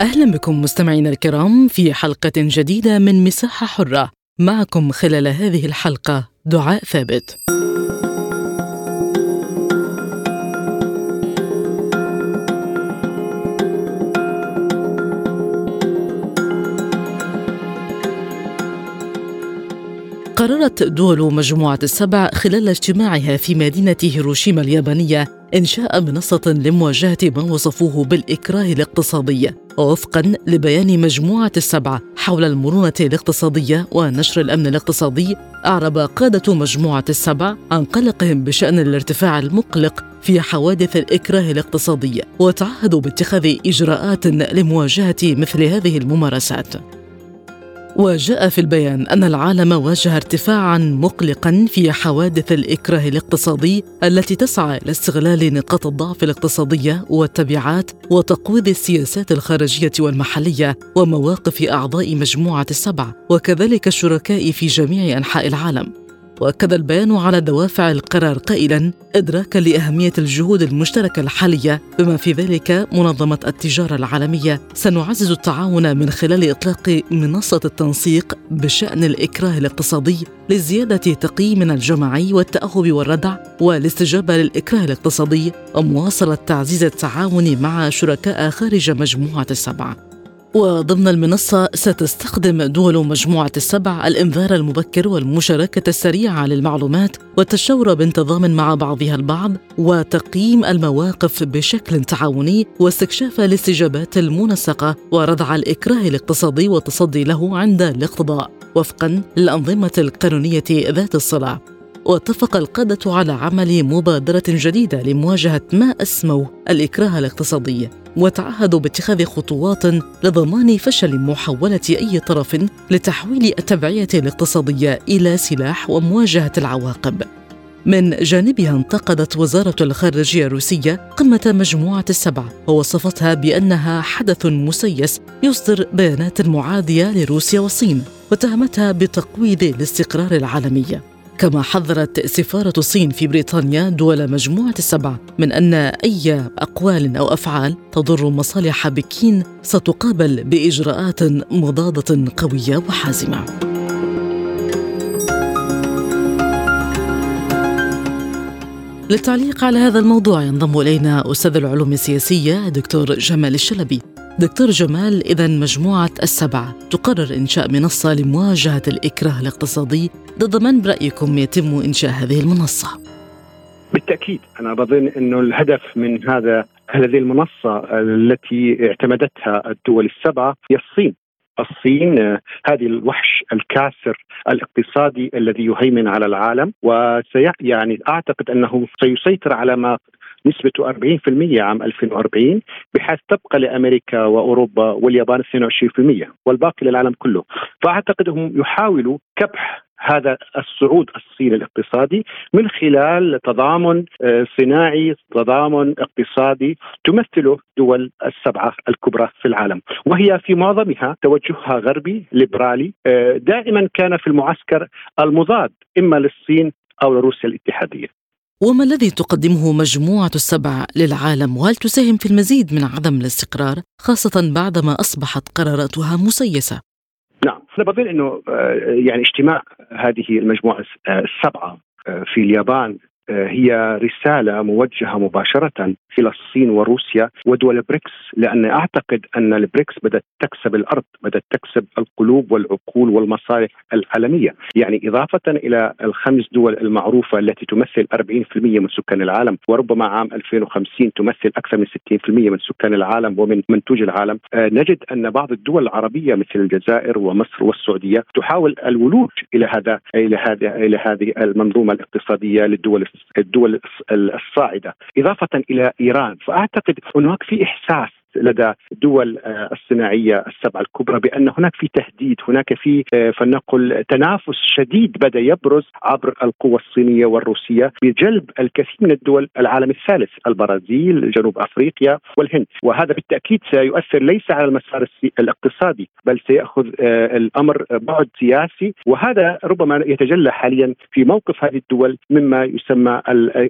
أهلا بكم مستمعينا الكرام في حلقة جديدة من مساحة حرة. معكم خلال هذه الحلقة دعاء ثابت. قررت دول مجموعة السبع خلال اجتماعها في مدينة هيروشيما اليابانية إنشاء منصة لمواجهة ما وصفوه بالإكراه الاقتصادي ووفقا لبيان مجموعة السبع حول المرونة الاقتصادية ونشر الأمن الاقتصادي أعرب قادة مجموعة السبع عن قلقهم بشأن الارتفاع المقلق في حوادث الإكراه الاقتصادي وتعهدوا باتخاذ إجراءات لمواجهة مثل هذه الممارسات. وجاء في البيان أن العالم واجه ارتفاعا مقلقا في حوادث الإكراه الاقتصادي التي تسعى إلى استغلال نقاط الضعف الاقتصادية والتبعات وتقويض السياسات الخارجية والمحلية ومواقف أعضاء مجموعة السبع وكذلك الشركاء في جميع أنحاء العالم. وأكد البيان على دوافع القرار قائلا ادراكا لأهمية الجهود المشتركة الحالية بما في ذلك منظمة التجارة العالمية. سنعزز التعاون من خلال إطلاق منصة التنسيق بشأن الإكراه الاقتصادي لزيادة تقييمنا الجماعي والتأهب والردع والاستجابة للإكراه الاقتصادي ومواصلة تعزيز التعاون مع شركاء خارج مجموعة السبعة. وضمن المنصة ستستخدم دول مجموعة السبع الإنذار المبكر والمشاركة السريعة للمعلومات والتشاور بانتظام مع بعضها البعض وتقييم المواقف بشكل تعاوني واستكشاف الاستجابات المنسقة وردع الإكراه الاقتصادي والتصدي له عند الاقتضاء. وفقا للأنظمة القانونية ذات الصلة واتفق القادة على عمل مبادرة جديدة لمواجهة ما أسموه الإكراه الاقتصادي وتعهدوا باتخاذ خطوات لضمان فشل محاولة أي طرف لتحويل التبعية الاقتصادية إلى سلاح ومواجهة العواقب. من جانبها انتقدت وزارة الخارجية الروسية قمة مجموعة السبع ووصفتها بأنها حدث مسيس يصدر بيانات معادية لروسيا والصين وتهمتها بتقويض الاستقرار العالمي. كما حذرت سفارة الصين في بريطانيا دول مجموعة السبع من أن أي أقوال أو أفعال تضر مصالح بكين ستقابل بإجراءات مضادة قوية وحازمة. للتعليق على هذا الموضوع ينضم إلينا أستاذ العلوم السياسية دكتور جمال الشلبي. دكتور جمال اذا مجموعة السبع تقرر إنشاء منصة لمواجهة الإكراه الاقتصادي ضد من برأيكم يتم إنشاء هذه المنصة؟ بالتأكيد أنا بظن أنه الهدف من هذا هذه المنصة التي اعتمدتها الدول السبعة هي الصين الصين هذه الوحش الكاسر الاقتصادي الذي يهيمن على العالم وسي يعني أعتقد أنه سيسيطر على ما نسبته 40% عام 2040 بحيث تبقى لأمريكا وأوروبا واليابان 22% والباقي للعالم كله فأعتقد هم يحاولوا كبح هذا الصعود الصيني الاقتصادي من خلال تضامن آه، صناعي تضامن اقتصادي تمثله دول السبعة الكبرى في العالم. وهي في معظمها توجهها غربي ليبرالي آه، دائما كان في المعسكر المضاد إما للصين أو لروسيا الاتحادية. وما الذي تقدمه مجموعة السبع للعالم؟ وهل تساهم في المزيد من عدم الاستقرار خاصة بعدما أصبحت قراراتها مسيسة؟ بظن إنه آه، يعني اجتماع هذه المجموعة السبعة آه، في اليابان هي رسالة موجهة مباشرة إلى الصين وروسيا ودول البريكس لأن أعتقد أن البريكس بدأت تكسب الأرض بدأت تكسب القلوب والعقول والمصالح العالمية. يعني إضافة إلى الخمس دول المعروفة التي تمثل 40% من سكان العالم وربما عام 2050 تمثل أكثر من 60% من سكان العالم ومن منتوج العالم. آه، نجد أن بعض الدول العربية مثل الجزائر ومصر والسعودية تحاول الولوج إلى هذا إلى هذه إلى هذه المنظومة الاقتصادية للدول الدول الصاعدة. إضافة إلى إيران. فأعتقد هناك في إحساس لدى الدول الصناعية السبعة الكبرى بأن هناك في تهديد هناك في فلنقل تنافس شديد بدأ يبرز عبر القوى الصينية والروسية بجلب الكثير من الدول العالم الثالث البرازيل جنوب أفريقيا والهند. وهذا بالتأكيد سيؤثر ليس على المسار الاقتصادي بل سيأخذ الأمر بعد سياسي. وهذا ربما يتجلى حاليا في موقف هذه الدول مما يسمى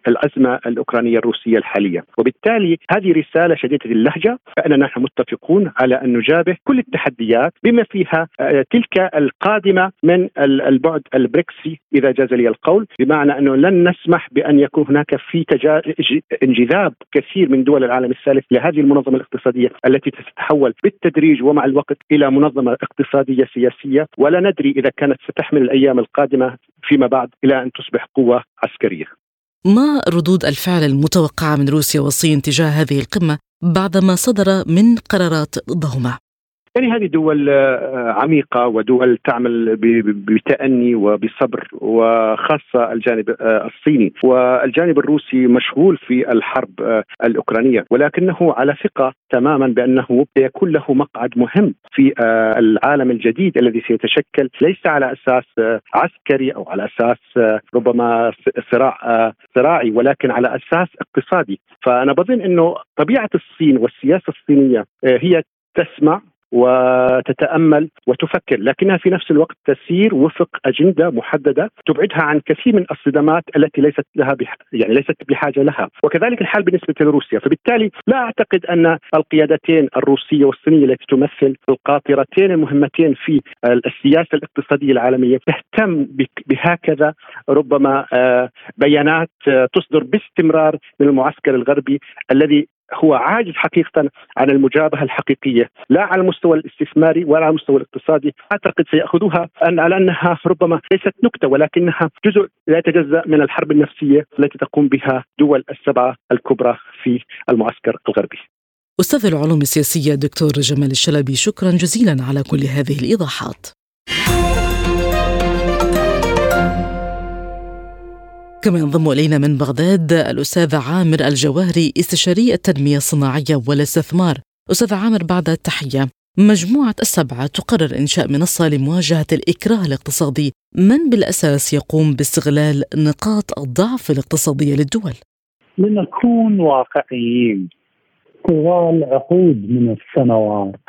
الأزمة الأوكرانية الروسية الحالية. وبالتالي هذه رسالة شديدة اللهجة. فإننا نحن متفقون على أن نجابه كل التحديات بما فيها آه، تلك القادمة من البعد البريكسي إذا جاز لي القول بمعنى أنه لن نسمح بأن يكون هناك في تجا... انجذاب كثير من دول العالم الثالث لهذه المنظمة الاقتصادية التي تتحول بالتدريج ومع الوقت إلى منظمة اقتصادية سياسية ولا ندري إذا كانت ستحمل الأيام القادمة فيما بعد إلى أن تصبح قوة عسكرية. ما ردود الفعل المتوقعة من روسيا والصين تجاه هذه القمة بعدما صدر من قرارات ضخمة؟ يعني هذه دول آه، عميقة ودول تعمل بتأني وبصبر وخاصة الجانب آه، الصيني. والجانب الروسي مشغول في الحرب آه، الأوكرانية. ولكنه على ثقة تماما بأنه سيكون له مقعد مهم في العالم الجديد الذي سيتشكل. ليس على أساس عسكري أو على أساس ربما صراع صراعي ولكن على أساس اقتصادي. فأنا بظن أنه طبيعة الصين والسياسة الصينية هي تسمع وتتأمل وتفكر لكنها في نفس الوقت تسير وفق أجندة محددة تبعدها عن كثير من الصدمات التي ليست لها بح... يعني ليست بحاجة لها وكذلك الحال بالنسبة لروسيا. فبالتالي لا أعتقد أن القيادتين الروسية والصينية التي تمثل القاطرتين المهمتين في السياسة الاقتصادية العالمية تهتم بهكذا ربما آه، بيانات آه، تصدر باستمرار من المعسكر الغربي الذي هو عاجز حقيقة عن المجابهة الحقيقية لا على المستوى الاستثماري ولا على المستوى الاقتصادي. أعتقد سيأخذوها أن على أنها ربما ليست نكتة ولكنها جزء لا يتجزأ من الحرب النفسية التي تقوم بها دول السبعة الكبرى في المعسكر الغربي. أستاذ العلوم السياسية دكتور جمال الشلبي شكرا جزيلا على كل هذه الإيضاحات. كما ينضم إلينا من بغداد الأستاذ عامر الجواهري استشاري التنمية الصناعية والاستثمار. أستاذ عامر بعد التحية، مجموعة السبعة تقرر إنشاء منصة لمواجهة الإكراه الاقتصادي، من بالأساس يقوم باستغلال نقاط الضعف الاقتصادية للدول؟ لنكون واقعيين طوال عقود من السنوات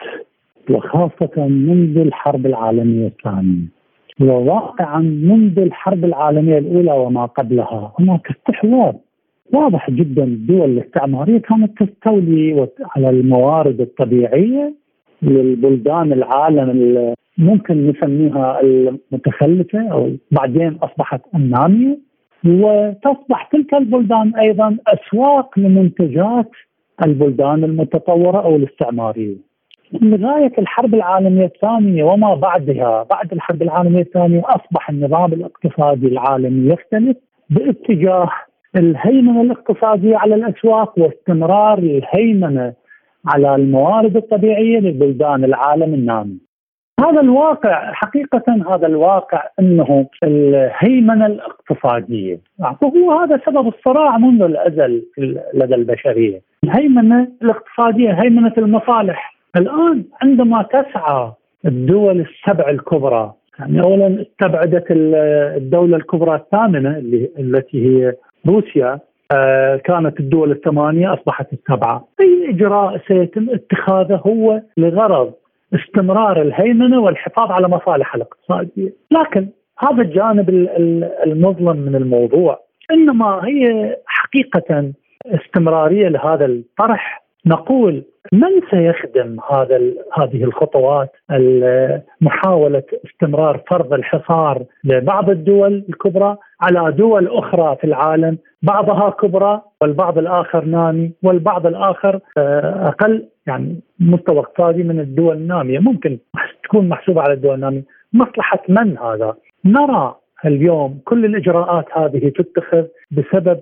وخاصة منذ الحرب العالمية الثانية وواقعا منذ الحرب العالمية الأولى وما قبلها. هناك استحواذ واضح جدا. الدول الاستعماريه كانت تستولي على الموارد الطبيعية للبلدان العالم ممكن نسميها المتخلفة أو بعدين أصبحت الناميه وتصبح تلك البلدان أيضا أسواق لمنتجات البلدان المتطورة أو الاستعمارية. لغايه الحرب العالمية الثانية وما بعدها بعد الحرب العالمية الثانية اصبح النظام الاقتصادي العالمي يختلف باتجاه الهيمنة الاقتصادية على الأسواق واستمرار الهيمنة على الموارد الطبيعية لبلدان العالم النامي. هذا الواقع حقيقة هذا الواقع أنه الهيمنة الاقتصادية وهو هذا سبب الصراع منذ الأزل لدى البشرية الهيمنة الاقتصادية هيمنة المصالح الآن عندما تسعى الدول السبع الكبرى يعني اولا استبعدت الدولة الكبرى الثامنة اللي التي هي روسيا آه، كانت الدول الثمانية أصبحت السبعة، أي إجراء سيتم؟ اتخاذه هو لغرض استمرار الهيمنة والحفاظ على مصالح الاقتصادية، لكن هذا الجانب المظلم من الموضوع. إنما هي حقيقة استمرارية لهذا الطرح. نقول من سيخدم هذا هذه الخطوات؟ محاولة استمرار فرض الحصار لبعض الدول الكبرى على دول أخرى في العالم بعضها كبرى والبعض الآخر نامي والبعض الآخر آه، أقل يعني مستوى اقتصادي من الدول النامية. ممكن تكون محسوبة على الدول النامية. مصلحة من هذا؟ نرى اليوم كل الإجراءات هذه تتخذ بسبب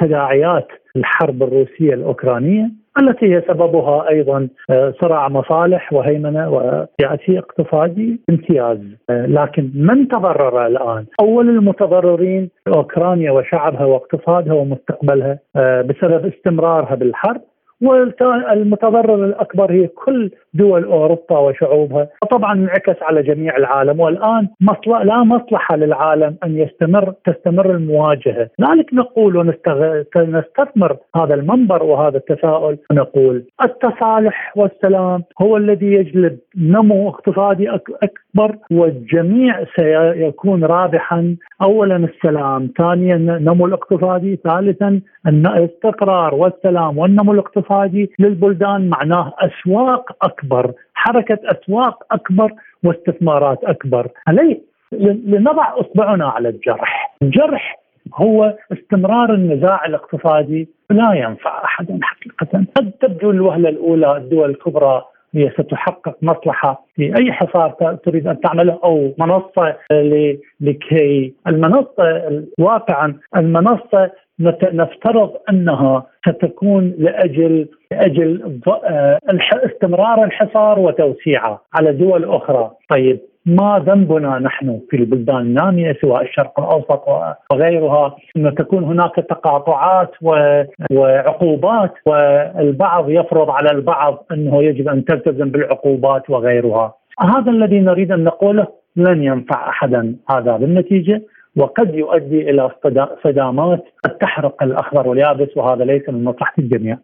تداعيات الحرب الروسية الأوكرانية التي هي سببها أيضا آه، صراع مصالح وهيمنة وسياسي اقتصادي امتياز آه، لكن من تضرر الآن؟ أول المتضررين أوكرانيا وشعبها واقتصادها ومستقبلها آه، بسبب استمرارها بالحرب والمتضرر الأكبر هي كل دول أوروبا وشعوبها، وطبعا انعكس على جميع العالم. والآن مصلحة لا مصلحة للعالم أن يستمر تستمر المواجهة، لذلك نقول ونستثمر هذا المنبر وهذا التساؤل ونقول التصالح والسلام هو الذي يجلب نمو اقتصادي أكبر والجميع سيكون رابحا. اولا السلام، ثانيا النمو الاقتصادي، ثالثا الاستقرار والسلام والنمو الاقتصادي للبلدان. معناه أسواق أكبر، حركة أسواق أكبر واستثمارات أكبر، عليه لنضع إصبعنا على الجرح، الجرح هو استمرار النزاع الاقتصادي. لا ينفع احدا حقيقه، قد تبدو الوهلة الأولى الدول الكبرى هي ستحقق مصلحة في أي حصار تريد أن تعمله أو منصة لكي المنصة واقعا المنصة نفترض أنها ستكون لاجل لأجل آه، استمرار الحصار وتوسيعه على دول أخرى، طيب ما ذنبنا نحن في البلدان النامية سواء الشرق الأوسط وغيرها؟ إن تكون هناك تقاطعات وعقوبات والبعض يفرض على البعض أنه يجب أن تلتزم بالعقوبات وغيرها. هذا الذي نريد أن نقوله لن ينفع أحدا هذا بالنتيجة. وقد يؤدي إلى صدامات قد تحرق الأخضر واليابس وهذا ليس من مصلحة الجميع.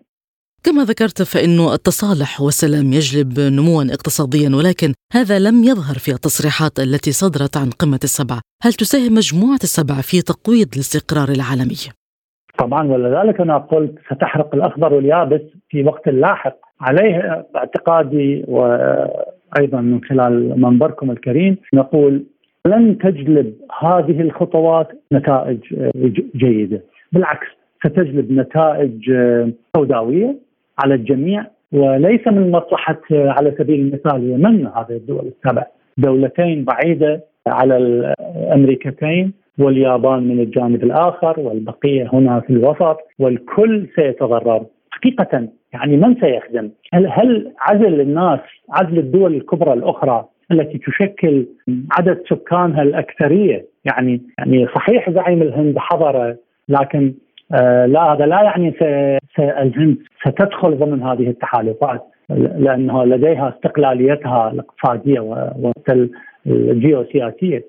كما ذكرت فإن التصالح والسلام يجلب نموا اقتصاديا ولكن هذا لم يظهر في التصريحات التي صدرت عن قمة السبع هل تساهم مجموعة السبع في تقويض الاستقرار العالمي؟ طبعا ولذلك أنا قلت ستحرق الأخضر واليابس في وقت لاحق عليه اعتقادي وأيضا من خلال منبركم الكريم نقول لن تجلب هذه الخطوات نتائج جيدة. بالعكس ستجلب نتائج سوداوية على الجميع وليس من مصلحة على سبيل المثال يمن هذه الدول السبع؟ دولتين بعيدة على الأمريكتين واليابان من الجانب الآخر والبقية هنا في الوسط والكل سيتضرر. حقيقة يعني من سيخدم؟ هل, هل عزل الناس عزل الدول الكبرى الأخرى التي تشكل عدد سكانها الأكثرية. يعني يعني صحيح زعيم الهند حضر لكن آه لا هذا لا يعني الهند ستدخل ضمن هذه التحالفات لانها لديها استقلاليتها الاقتصادية والجيوسياسيه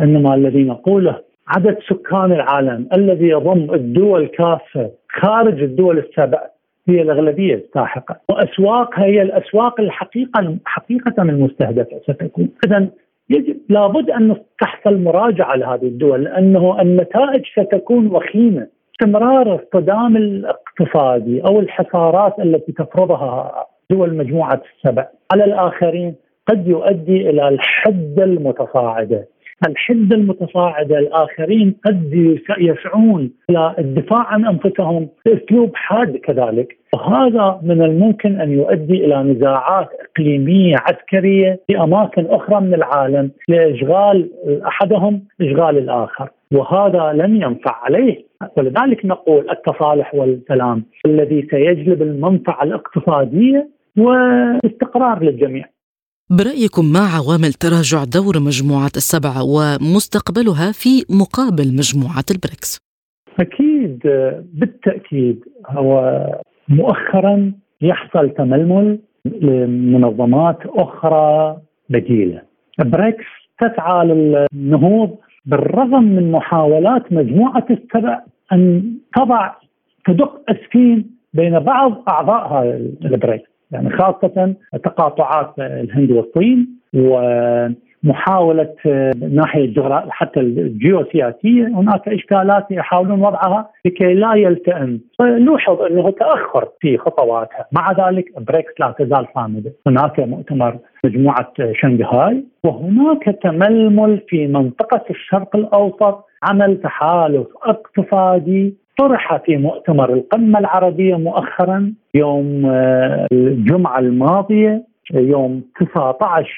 إنما الذي نقوله عدد سكان العالم الذي يضم الدول كافه خارج الدول السبع هي الأغلبية الساحقة. واسواقها هي الأسواق الحقيقة حقيقة المستهدفة ستكون. اذا يجب لابد أن تحصل مراجعة لهذه الدول لأنه النتائج ستكون وخيمة. استمرار الصدام الاقتصادي أو الحصارات التي تفرضها دول مجموعة السبع على الآخرين قد يؤدي إلى الحده المتصاعدة. الحده المتصاعده الآخرين قد يسعون إلى الدفاع عن أنفسهم بأسلوب حاد كذلك. وهذا من الممكن أن يؤدي إلى نزاعات إقليمية عسكرية في أماكن أخرى من العالم لإشغال أحدهم اشغال الآخر وهذا لن ينفع عليه. ولذلك نقول التصالح والسلام الذي سيجلب المنفعة الاقتصادية والاستقرار للجميع. برأيكم ما عوامل تراجع دور مجموعة السبعة ومستقبلها في مقابل مجموعة البريكس؟ أكيد بالتأكيد هو مؤخرا يحصل تململ لمنظمات أخرى بديلة بريكس تسعى للنهوض بالرغم من محاولات مجموعة السبع أن تضع تدق أسفين بين بعض أعضاء البريكس يعني خاصة تقاطعات الهند والصين ومحاولة ناحية حتى الجيوسياسية هناك إشكالات يحاولون وضعها لكي لا يلتئم. نلاحظ أنه تأخر في خطواتها. مع ذلك بريكس لا تزال صامدة. هناك مؤتمر مجموعة شنغهاي وهناك تململ في منطقة الشرق الأوسط عمل تحالف اقتصادي طرح في مؤتمر القمة العربية مؤخرا يوم آه، الجمعة الماضية يوم 19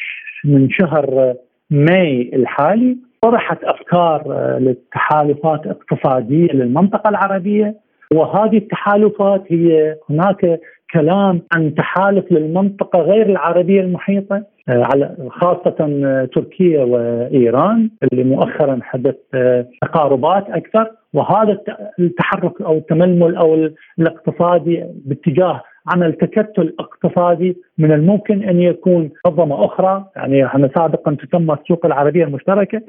من شهر ماي الحالي طرحت أفكار آه، للتحالفات اقتصادية للمنطقة العربية. وهذه التحالفات هي هناك كلام عن تحالف للمنطقة غير العربية المحيطة آه، على خاصة تركيا وإيران اللي مؤخرا حدث تقاربات أكثر. وهذا التحرك أو التململ أو الاقتصادي باتجاه عمل تكتل اقتصادي من الممكن أن يكون منظمة أخرى. يعني إحنا سابقا تسمى السوق العربية المشتركة.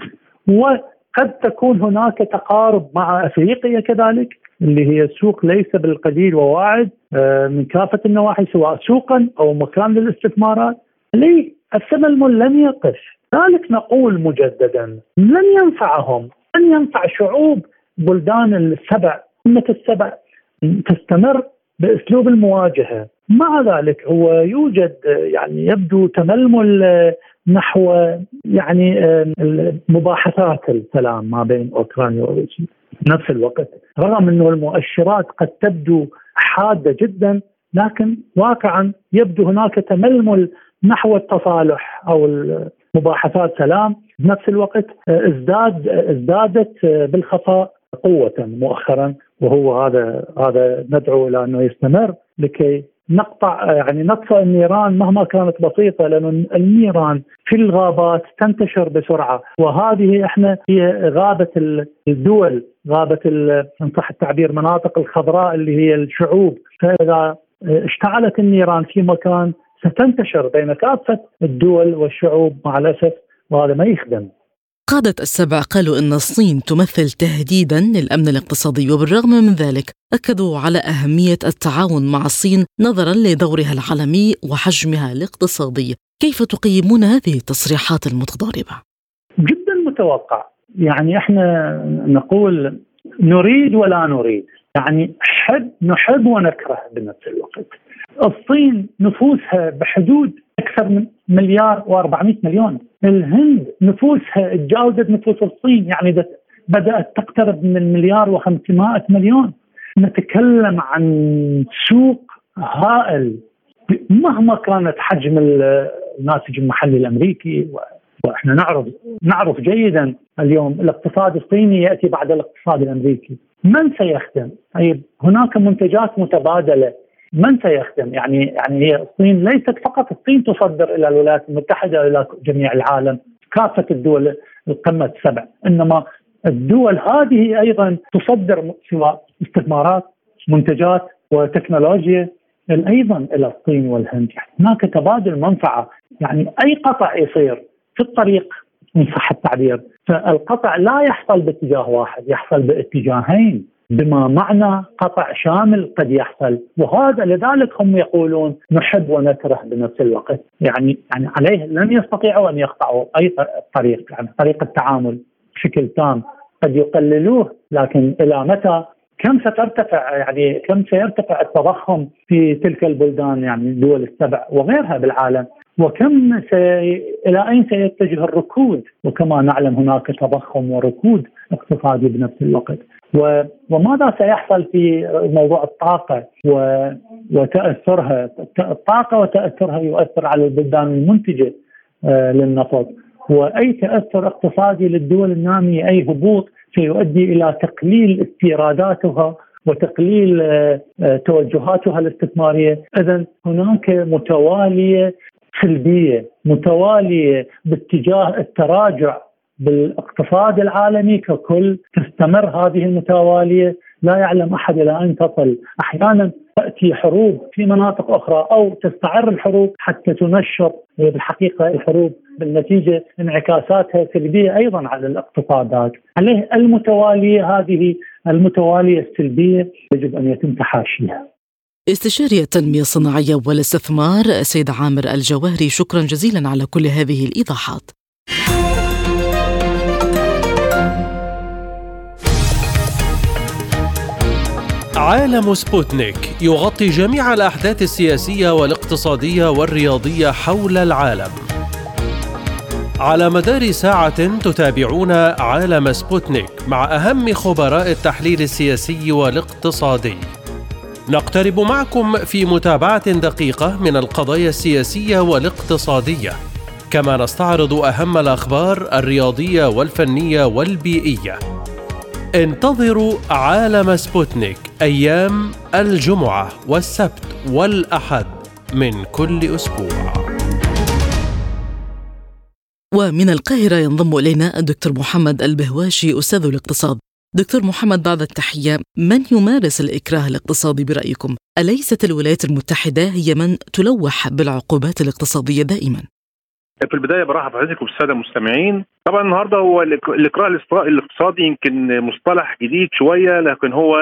وقد تكون هناك تقارب مع أفريقيا كذلك. اللي هي سوق ليس بالقليل وواعد آه، من كافة النواحي سواء سوقا أو مكان للاستثمارات. لي الثمن لن يقف. ذلك نقول مجددا. لن ينفعهم. لن ينفع شعوب بلدان السبع أمة السبع تستمر بأسلوب المواجهة. مع ذلك هو يوجد يعني يبدو تململ نحو يعني مباحثات السلام ما بين أوكرانيا وروسيا. نفس الوقت. رغم إنه المؤشرات قد تبدو حادة جدا لكن واقعا يبدو هناك تململ نحو التصالح أو مباحثات سلام. بنفس الوقت ازداد ازدادت بالخفاء قوة مؤخرا وهو هذا هذا ندعو إلى أنه يستمر لكي نقطع يعني نطفئ النيران مهما كانت بسيطة لأن النيران في الغابات تنتشر بسرعة. وهذه إحنا هي غابة الدول غابه ان صح التعبير مناطق الخضراء اللي هي الشعوب. فإذا اشتعلت النيران في مكان ستنتشر بين كافة الدول والشعوب مع الأسف وهذا ما يخدم. قادة السبع قالوا إن الصين تمثل تهديدا للأمن الاقتصادي وبالرغم من ذلك أكدوا على أهمية التعاون مع الصين نظرا لدورها العالمي وحجمها الاقتصادي. كيف تقيمون هذه التصريحات المتضاربة؟ جدا متوقع. يعني إحنا نقول نريد ولا نريد. يعني حب نحب ونكره بنفس الوقت. الصين نفوسها بحدود أكثر من مليار و400 مليون. الهند نفوسها تجاوزت نفوس الصين يعني بدأت تقترب من المليار و500 مليون. نتكلم عن سوق هائل. مهما كانت حجم الناتج المحلي الأمريكي وإحنا نعرف نعرف جيدا اليوم الاقتصاد الصيني يأتي بعد الاقتصاد الأمريكي. من سيخدم؟ طيب هناك منتجات متبادلة. من سيخدم؟ يعني يعني هي الصين ليست فقط الصين تصدر إلى الولايات المتحدة إلى جميع العالم. كافة الدول القمة السبع إنما الدول هذه أيضا تصدر سواء استثمارات منتجات وتكنولوجيا أيضا إلى الصين والهند. يعني هناك تبادل منفعة. يعني أي قطع يصير؟ في الطريق ان صح التعبير فالقطع لا يحصل باتجاه واحد يحصل باتجاهين. بما معنى قطع شامل قد يحصل. وهذا لذلك هم يقولون نحب ونكره بنفس الوقت. يعني يعني عليه لن يستطيعوا أن يقطعوا أي طريق يعني طريق التعامل بشكل تام. قد يقللوه لكن إلى متى؟ كم سترتفع يعني كم سيرتفع التضخم في تلك البلدان يعني الدول السبع وغيرها بالعالم؟ وكم سي... إلى أين سيتجه الركود؟ وكما نعلم هناك تضخم وركود اقتصادي بنفس الوقت. و... وماذا سيحصل في موضوع الطاقة؟ و... وتأثرها الطاقة وتأثرها يؤثر على البلدان المنتجة آه للنفط. وأي تأثر اقتصادي للدول النامية؟ أي هبوط سيؤدي إلى تقليل استيراداتها وتقليل آه، آه، توجهاتها الاستثمارية، اذا هناك متوالية سلبية متوالية باتجاه التراجع بالاقتصاد العالمي ككل. تستمر هذه المتوالية. لا يعلم أحد إلى أين تصل، أحيانا تأتي حروب في مناطق أخرى أو تستعر الحروب حتى تنشر. بالحقيقة الحروب بالنتيجة انعكاساتها سلبية أيضا على الاقتصادات، عليه المتوالية هذه المتوالية السلبية يجب أن يتم تحاشيها. استشاري التنمية الصناعية والاستثمار سيد عامر الجواهري شكرا جزيلا على كل هذه الإيضاحات. عالم سبوتنيك يغطي جميع الأحداث السياسية والاقتصادية والرياضية حول العالم. على مدار ساعة تتابعون عالم سبوتنيك مع أهم خبراء التحليل السياسي والاقتصادي. نقترب معكم في متابعة دقيقة من القضايا السياسية والاقتصادية. كما نستعرض أهم الأخبار الرياضية والفنية والبيئية. انتظروا عالم سبوتنيك أيام الجمعة والسبت والأحد من كل أسبوع. ومن القاهرة ينضم إلينا الدكتور محمد البهواشي أستاذ الاقتصاد. دكتور محمد بعد التحية من يمارس الإكراه الاقتصادي برأيكم؟ أليست الولايات المتحدة هي من تلوح بالعقوبات الاقتصادية دائما؟ في البداية برحب بحضرتك والسادة المستمعين طبعا النهارده هو الإكراه الاقتصادي يمكن مصطلح جديد شوية لكن هو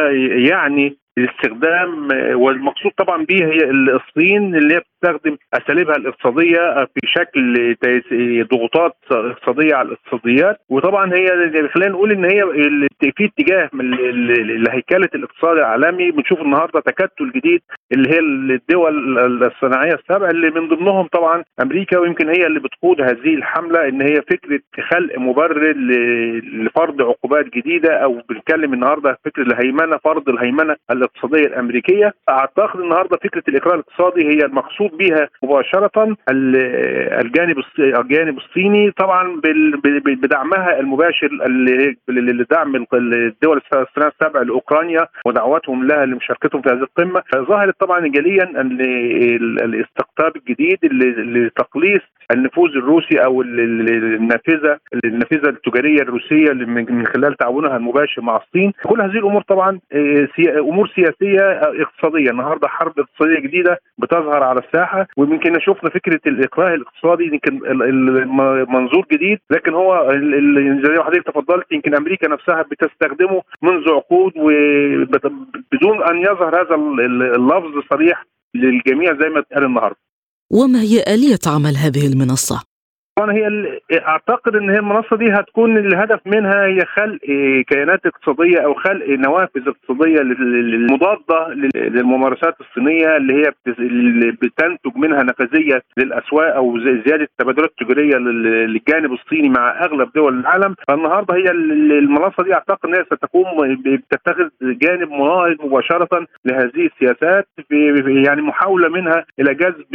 يعني الاستخدام والمقصود طبعا به هي الصين اللي هي بتستخدم أساليبها الاقتصادية في شكل ضغوطات اقتصادية على الاقتصاديات. وطبعا هي خلينا نقول إن هي في اتجاه من لهيكله الاقتصاد العالمي. بنشوف النهارده تكتل جديد اللي هي الدول الصناعية السبع اللي من ضمنهم طبعا أمريكا ويمكن هي اللي بتقود هذه الحملة إن هي فكرة خلق مبرر لفرض عقوبات جديدة. أو بنتكلم النهارده فكرة الهيمنة فرض الهيمنة الاقتصادية الأمريكية اعتقد النهارده فكرة الاكراه الاقتصادي هي المقصود بها مباشرة. الجانب الجانب الصيني طبعا بدعمها المباشر لدعم الدول السبع لأوكرانيا ودعوتهم لها لمشاركتهم في هذه القمة. ظهرت طبعا جليا أن الاستقطاب الجديد لتقليص النفوذ الروسي أو النافذه النافذة التجارية الروسية من خلال تعاونها المباشر مع الصين. كل هذه الأمور طبعا آه، أمور سياسية آه، اقتصادية النهارده حرب اقتصادية جديدة بتظهر على الساحة ويمكن شفنا فكرة الاكراه الاقتصادي يمكن منظور جديد لكن هو زي ما حضرتك تفضلت يمكن أمريكا نفسها بتستخدمه منذ عقود وبدون أن يظهر هذا اللفظ صريح للجميع زي ما اتقال النهارده وما هي آلية عمل هذه المنصة؟ طبعا هي أعتقد إن هي المنصة دي هتكون الهدف منها هي خلق كيانات اقتصادية أو خلق نوافذ اقتصادية المضاده للممارسات الصينية اللي هي بتنتج منها نفاذية للأسواق أو زيادة التبادلات التجاريه للجانب الصيني مع أغلب دول العالم. فالنهاردة هي المنصة دي أعتقد إن هي ستقوم بتتخذ جانب مناهض مباشرة لهذه السياسات يعني محاولة منها إلى جذب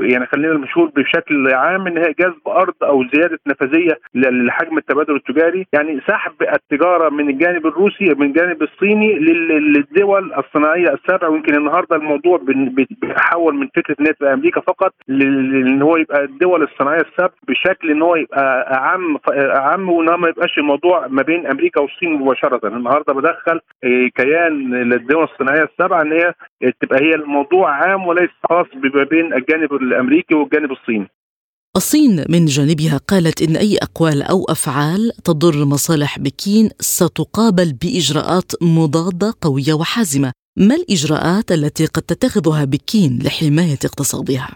يعني خلينا المشهور بشكل عام إن هي جذب ارض أو زيادة نفاذيه لحجم التبادل التجاري يعني سحب التجارة من الجانب الروسي من الجانب الصيني للدول الصناعية السبع ويمكن النهارده الموضوع بيتحول من فكرة إن تبقى أمريكا فقط لأن هو يبقى الدول الصناعية السبع بشكل إن هو يبقى أعم أعم وإن ما يبقاش الموضوع ما بين أمريكا والصين مباشرة. النهارده بدخل آه، كيان للدول الصناعية السبعه إن هي تبقى هي الموضوع عام وليس خاص ما بين الجانب الأمريكي والجانب الصيني. الصين من جانبها قالت إن أي أقوال أو أفعال تضر مصالح بكين ستقابل بإجراءات مضادة قوية وحازمة. ما الإجراءات التي قد تتخذها بكين لحماية اقتصادها؟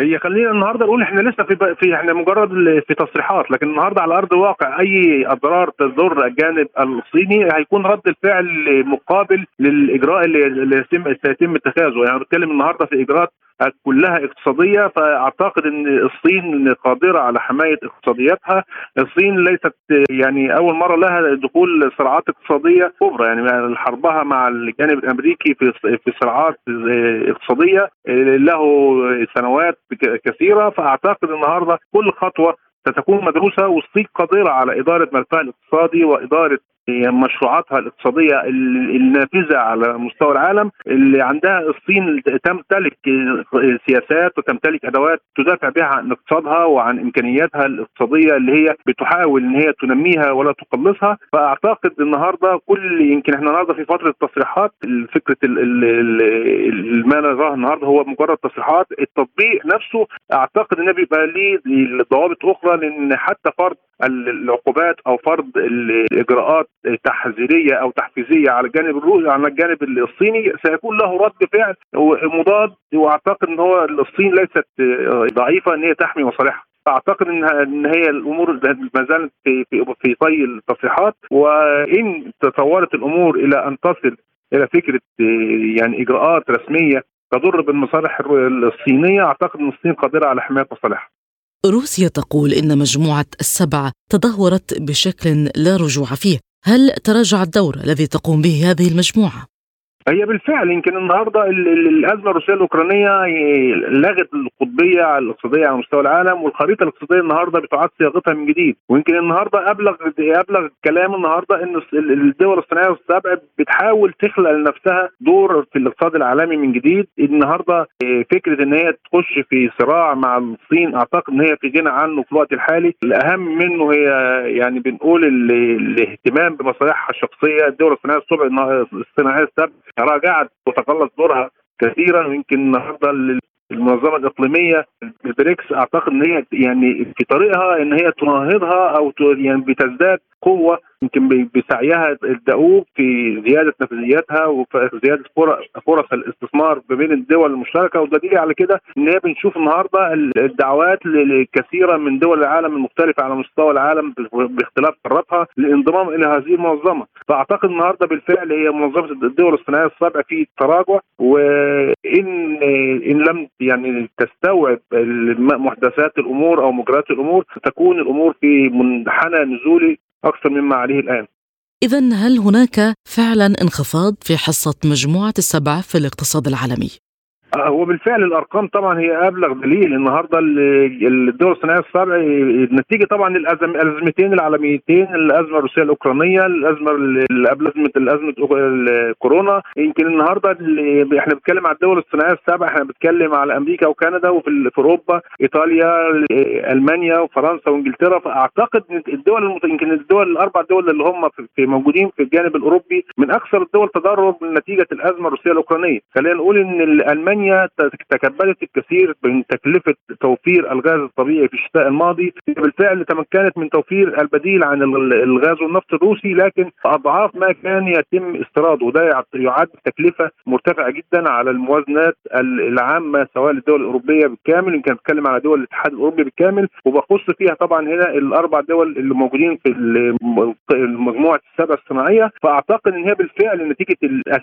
هي خلينا النهارده نقول إحنا لسه في في إحنا مجرد في تصريحات لكن النهارده على أرض الواقع أي أضرار تضر الجانب الصيني هيكون رد الفعل مقابل للإجراء اللي سيتم اتخاذه. يعني بتكلم النهارده في إجراءات كلها اقتصادية فأعتقد إن الصين قادرة على حماية اقتصادياتها، الصين ليست يعني أول مرة لها دخول صراعات اقتصادية كبرى يعني حربها مع الجانب الأمريكي في في صراعات اقتصادية له سنوات كثيرة. فأعتقد النهارده كل خطوة ستكون مدروسة والصين قادرة على إدارة ملفها الاقتصادي وإدارة مشروعاتها الاقتصادية النافذة على مستوى العالم اللي عندها الصين تمتلك سياسات وتمتلك أدوات تدافع بها عن اقتصادها وعن إمكانياتها الاقتصادية اللي هي بتحاول إن هي تنميها ولا تقلصها. فأعتقد النهارده كل يمكن إحنا النهارده في فترة تصريحات فكرة ما نراه النهارده هو مجرد تصريحات. التطبيق نفسه أعتقد إنه بيبقى ليه ضوابط أخرى لأن حتى فرض العقوبات أو فرض الإجراءات تحذيرية أو تحفيزية على الجانب الروسي على الجانب الصيني سيكون له رد فعل مضاد وأعتقد إن هو الصين ليست ضعيفة إن هي تحمي مصالحها أعتقد إن هي الأمور ما زالت في في في طي التصريحات وإن تطورت الأمور إلى أن تصل إلى فكرة يعني إجراءات رسمية تضر بالمصالح الصينية أعتقد إن الصين قادرة على حماية مصالحها. روسيا تقول إن مجموعة السبع تدهورت بشكل لا رجوع فيه هل تراجع الدور الذي تقوم به هذه المجموعة؟ هي بالفعل يمكن النهارده الأزمة الروسية الأوكرانية لغت القطبية الاقتصادية على مستوى العالم والخريطة الاقتصادية النهارده بتعاد صياغتها من جديد. ويمكن النهارده أبلغ أبلغ الكلام النهارده إن الدول الصناعية السبع بتحاول تخلق لنفسها دور في الاقتصاد العالمي من جديد. النهارده فكرة إن هي تخش في صراع مع الصين أعتقد إن هي في غنى عنه في الوقت الحالي. الأهم منه هي يعني بنقول الاهتمام بمصالحها الشخصية. الدول الصناعية السبع الصناعية تراجعت وتقلص دورها كثيرا ويمكن النهارده المنظمه الإقليمية البريكس أعتقد إن هي يعني في طريقها إن هي تناهضها أو يعني بتزداد قوة يمكن بسعيها الدؤوب في زيادة نفذياتها وفي زيادة فرص الاستثمار ما بين الدول المشتركة. والدليل على كده إن هي بنشوف النهارده الدعوات لكثيرة من دول العالم المختلفة على مستوى العالم باختلاف قاراتها للانضمام إلى هذه المنظمة، فأعتقد النهارده بالفعل هي منظمة الدول الصناعية السابعه في تراجع وان إن لم يعني تستوعب محدثات الأمور أو مجريات الأمور ستكون الأمور في منحنى نزولي أكثر مما عليه الآن. اذا هل هناك فعلا انخفاض في حصة مجموعة السبع في الاقتصاد العالمي؟ هو بالفعل الأرقام طبعا هي أبلغ دليل. النهارده الدول الصناعيه السبع نتيجه طبعا الازم الأزمتين العالميتين الأزمة الروسية الأوكرانية الأزمة قبل ازمه الأزمة كورونا يمكن النهارده إحنا بنتكلم على الدول الصناعيه السبع إحنا بنتكلم على أمريكا وكندا وفي أوروبا إيطاليا ألمانيا وفرنسا وإنجلترا. فأعتقد الدول يمكن الدول الأربع دول اللي هم في موجودين في الجانب الأوروبي من أكثر الدول تضرر نتيجة الأزمة الروسية الأوكرانية. خلينا نقول إن ألمانيا المانيا تكبدت الكثير من تكلفة توفير الغاز الطبيعي في الشتاء الماضي. بالفعل تمكنت من توفير البديل عن الغاز والنفط الروسي لكن أضعاف ما كان يتم استيراده. وده يعد تكلفة مرتفعة جدا على الموازنات العامة سواء للدول الأوروبية بالكامل يمكن نتكلم على دول الاتحاد الأوروبي بالكامل. وبخص فيها طبعا هنا الأربع دول اللي موجودين في مجموعه السبع الصناعية. فأعتقد إن هي بالفعل نتيجة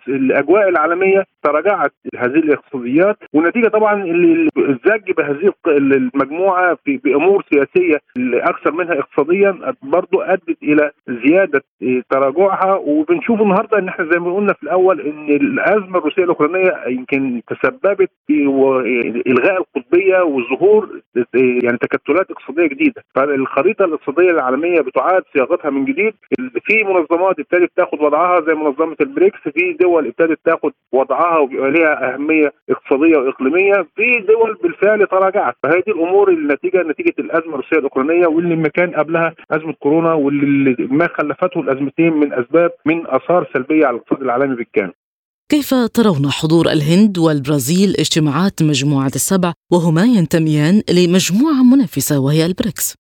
الأجواء العالمية تراجعت هذه الاقتصاديات السعوديات والنتيجة طبعا الزج بهذه المجموعة في بأمور سياسية أكثر منها اقتصاديا برضه أدت إلى زيادة تراجعها. وبنشوف النهارده إن إحنا زي ما قلنا في الأول إن الأزمة الروسية الأوكرانية يمكن تسببت في إلغاء القطبية وظهور يعني تكتلات اقتصادية جديدة. فالخريطة الاقتصادية العالمية بتعاد صياغتها من جديد. في منظمات ابتدت تاخد وضعها زي منظمة البريكس. في دول ابتدت تاخد وضعها وبيبقى لها أهمية اقتصادية وإقليمية في دول بالفعل تراجعت فهذه الأمور النتيجة نتيجة الأزمة الروسية الأوكرانية واللي ما كان قبلها أزمة كورونا واللي ما خلفته الأزمتين من أسباب من آثار سلبية على الاقتصاد العالمي بالكامل كيف ترون حضور الهند والبرازيل اجتماعات مجموعة السبع وهما ينتميان لمجموعة منافسة وهي البريكس؟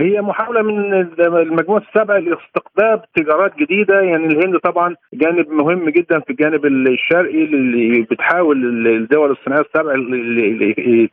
هي محاولة من المجموعة السبع لاستقطاب تجارات جديدة. يعني الهند طبعا جانب مهم جدا في الجانب الشرقي اللي بتحاول الدول الصناعية السبع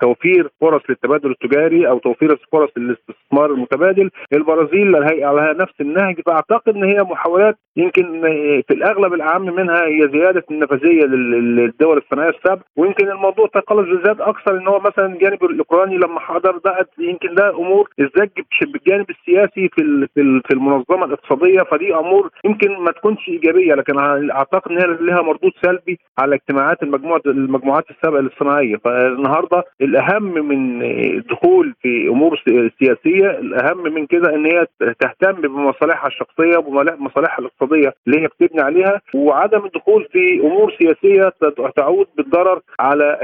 توفير فرص للتبادل التجاري أو توفير فرص للاستثمار المتبادل. البرازيل على نفس النهج. فأعتقد إن هي محاولات يمكن في الأغلب العام منها هي زيادة النفاذية للدول الصناعية السبع ويمكن الموضوع تقلص بالذات أكثر إن هو مثلا الجانب الأوكراني لما حضر ده يمكن ده أمور الزج بالجانب السياسي في في المنظمة الاقتصادية فدي أمور يمكن ما تكونش إيجابية لكن أعتقد إن هي لها مردود سلبي على اجتماعات المجموعة المجموعات السابقة الصناعيه فالنهاردة الأهم من الدخول في أمور سياسية الأهم من كده إن هي تهتم بمصالحها الشخصية وبمصالحها الاقتصادية اللي هي بتبني عليها وعدم الدخول في أمور سياسية تعود بالضرر على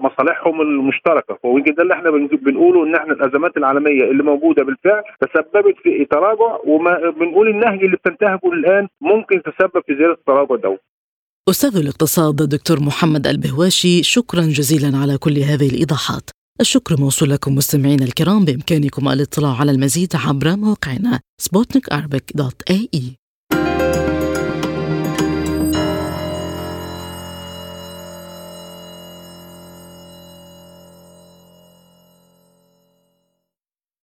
مصالحهم المشتركة. ويمكن ده اللي إحنا بنقوله إن إحنا الأزمات العالمية اللي موجودة بالفعل تسببت في تراجع وما بنقول النهج اللي بتنتهجه الآن ممكن تسبب في زيادة التراجع ده. أستاذ الاقتصاد الدكتور محمد البهواشي شكرا جزيلا على كل هذه الإيضاحات. الشكر موصول لكم مستمعينا الكرام بإمكانكم الاطلاع على المزيد عبر موقعنا سبوتنيك دوت اي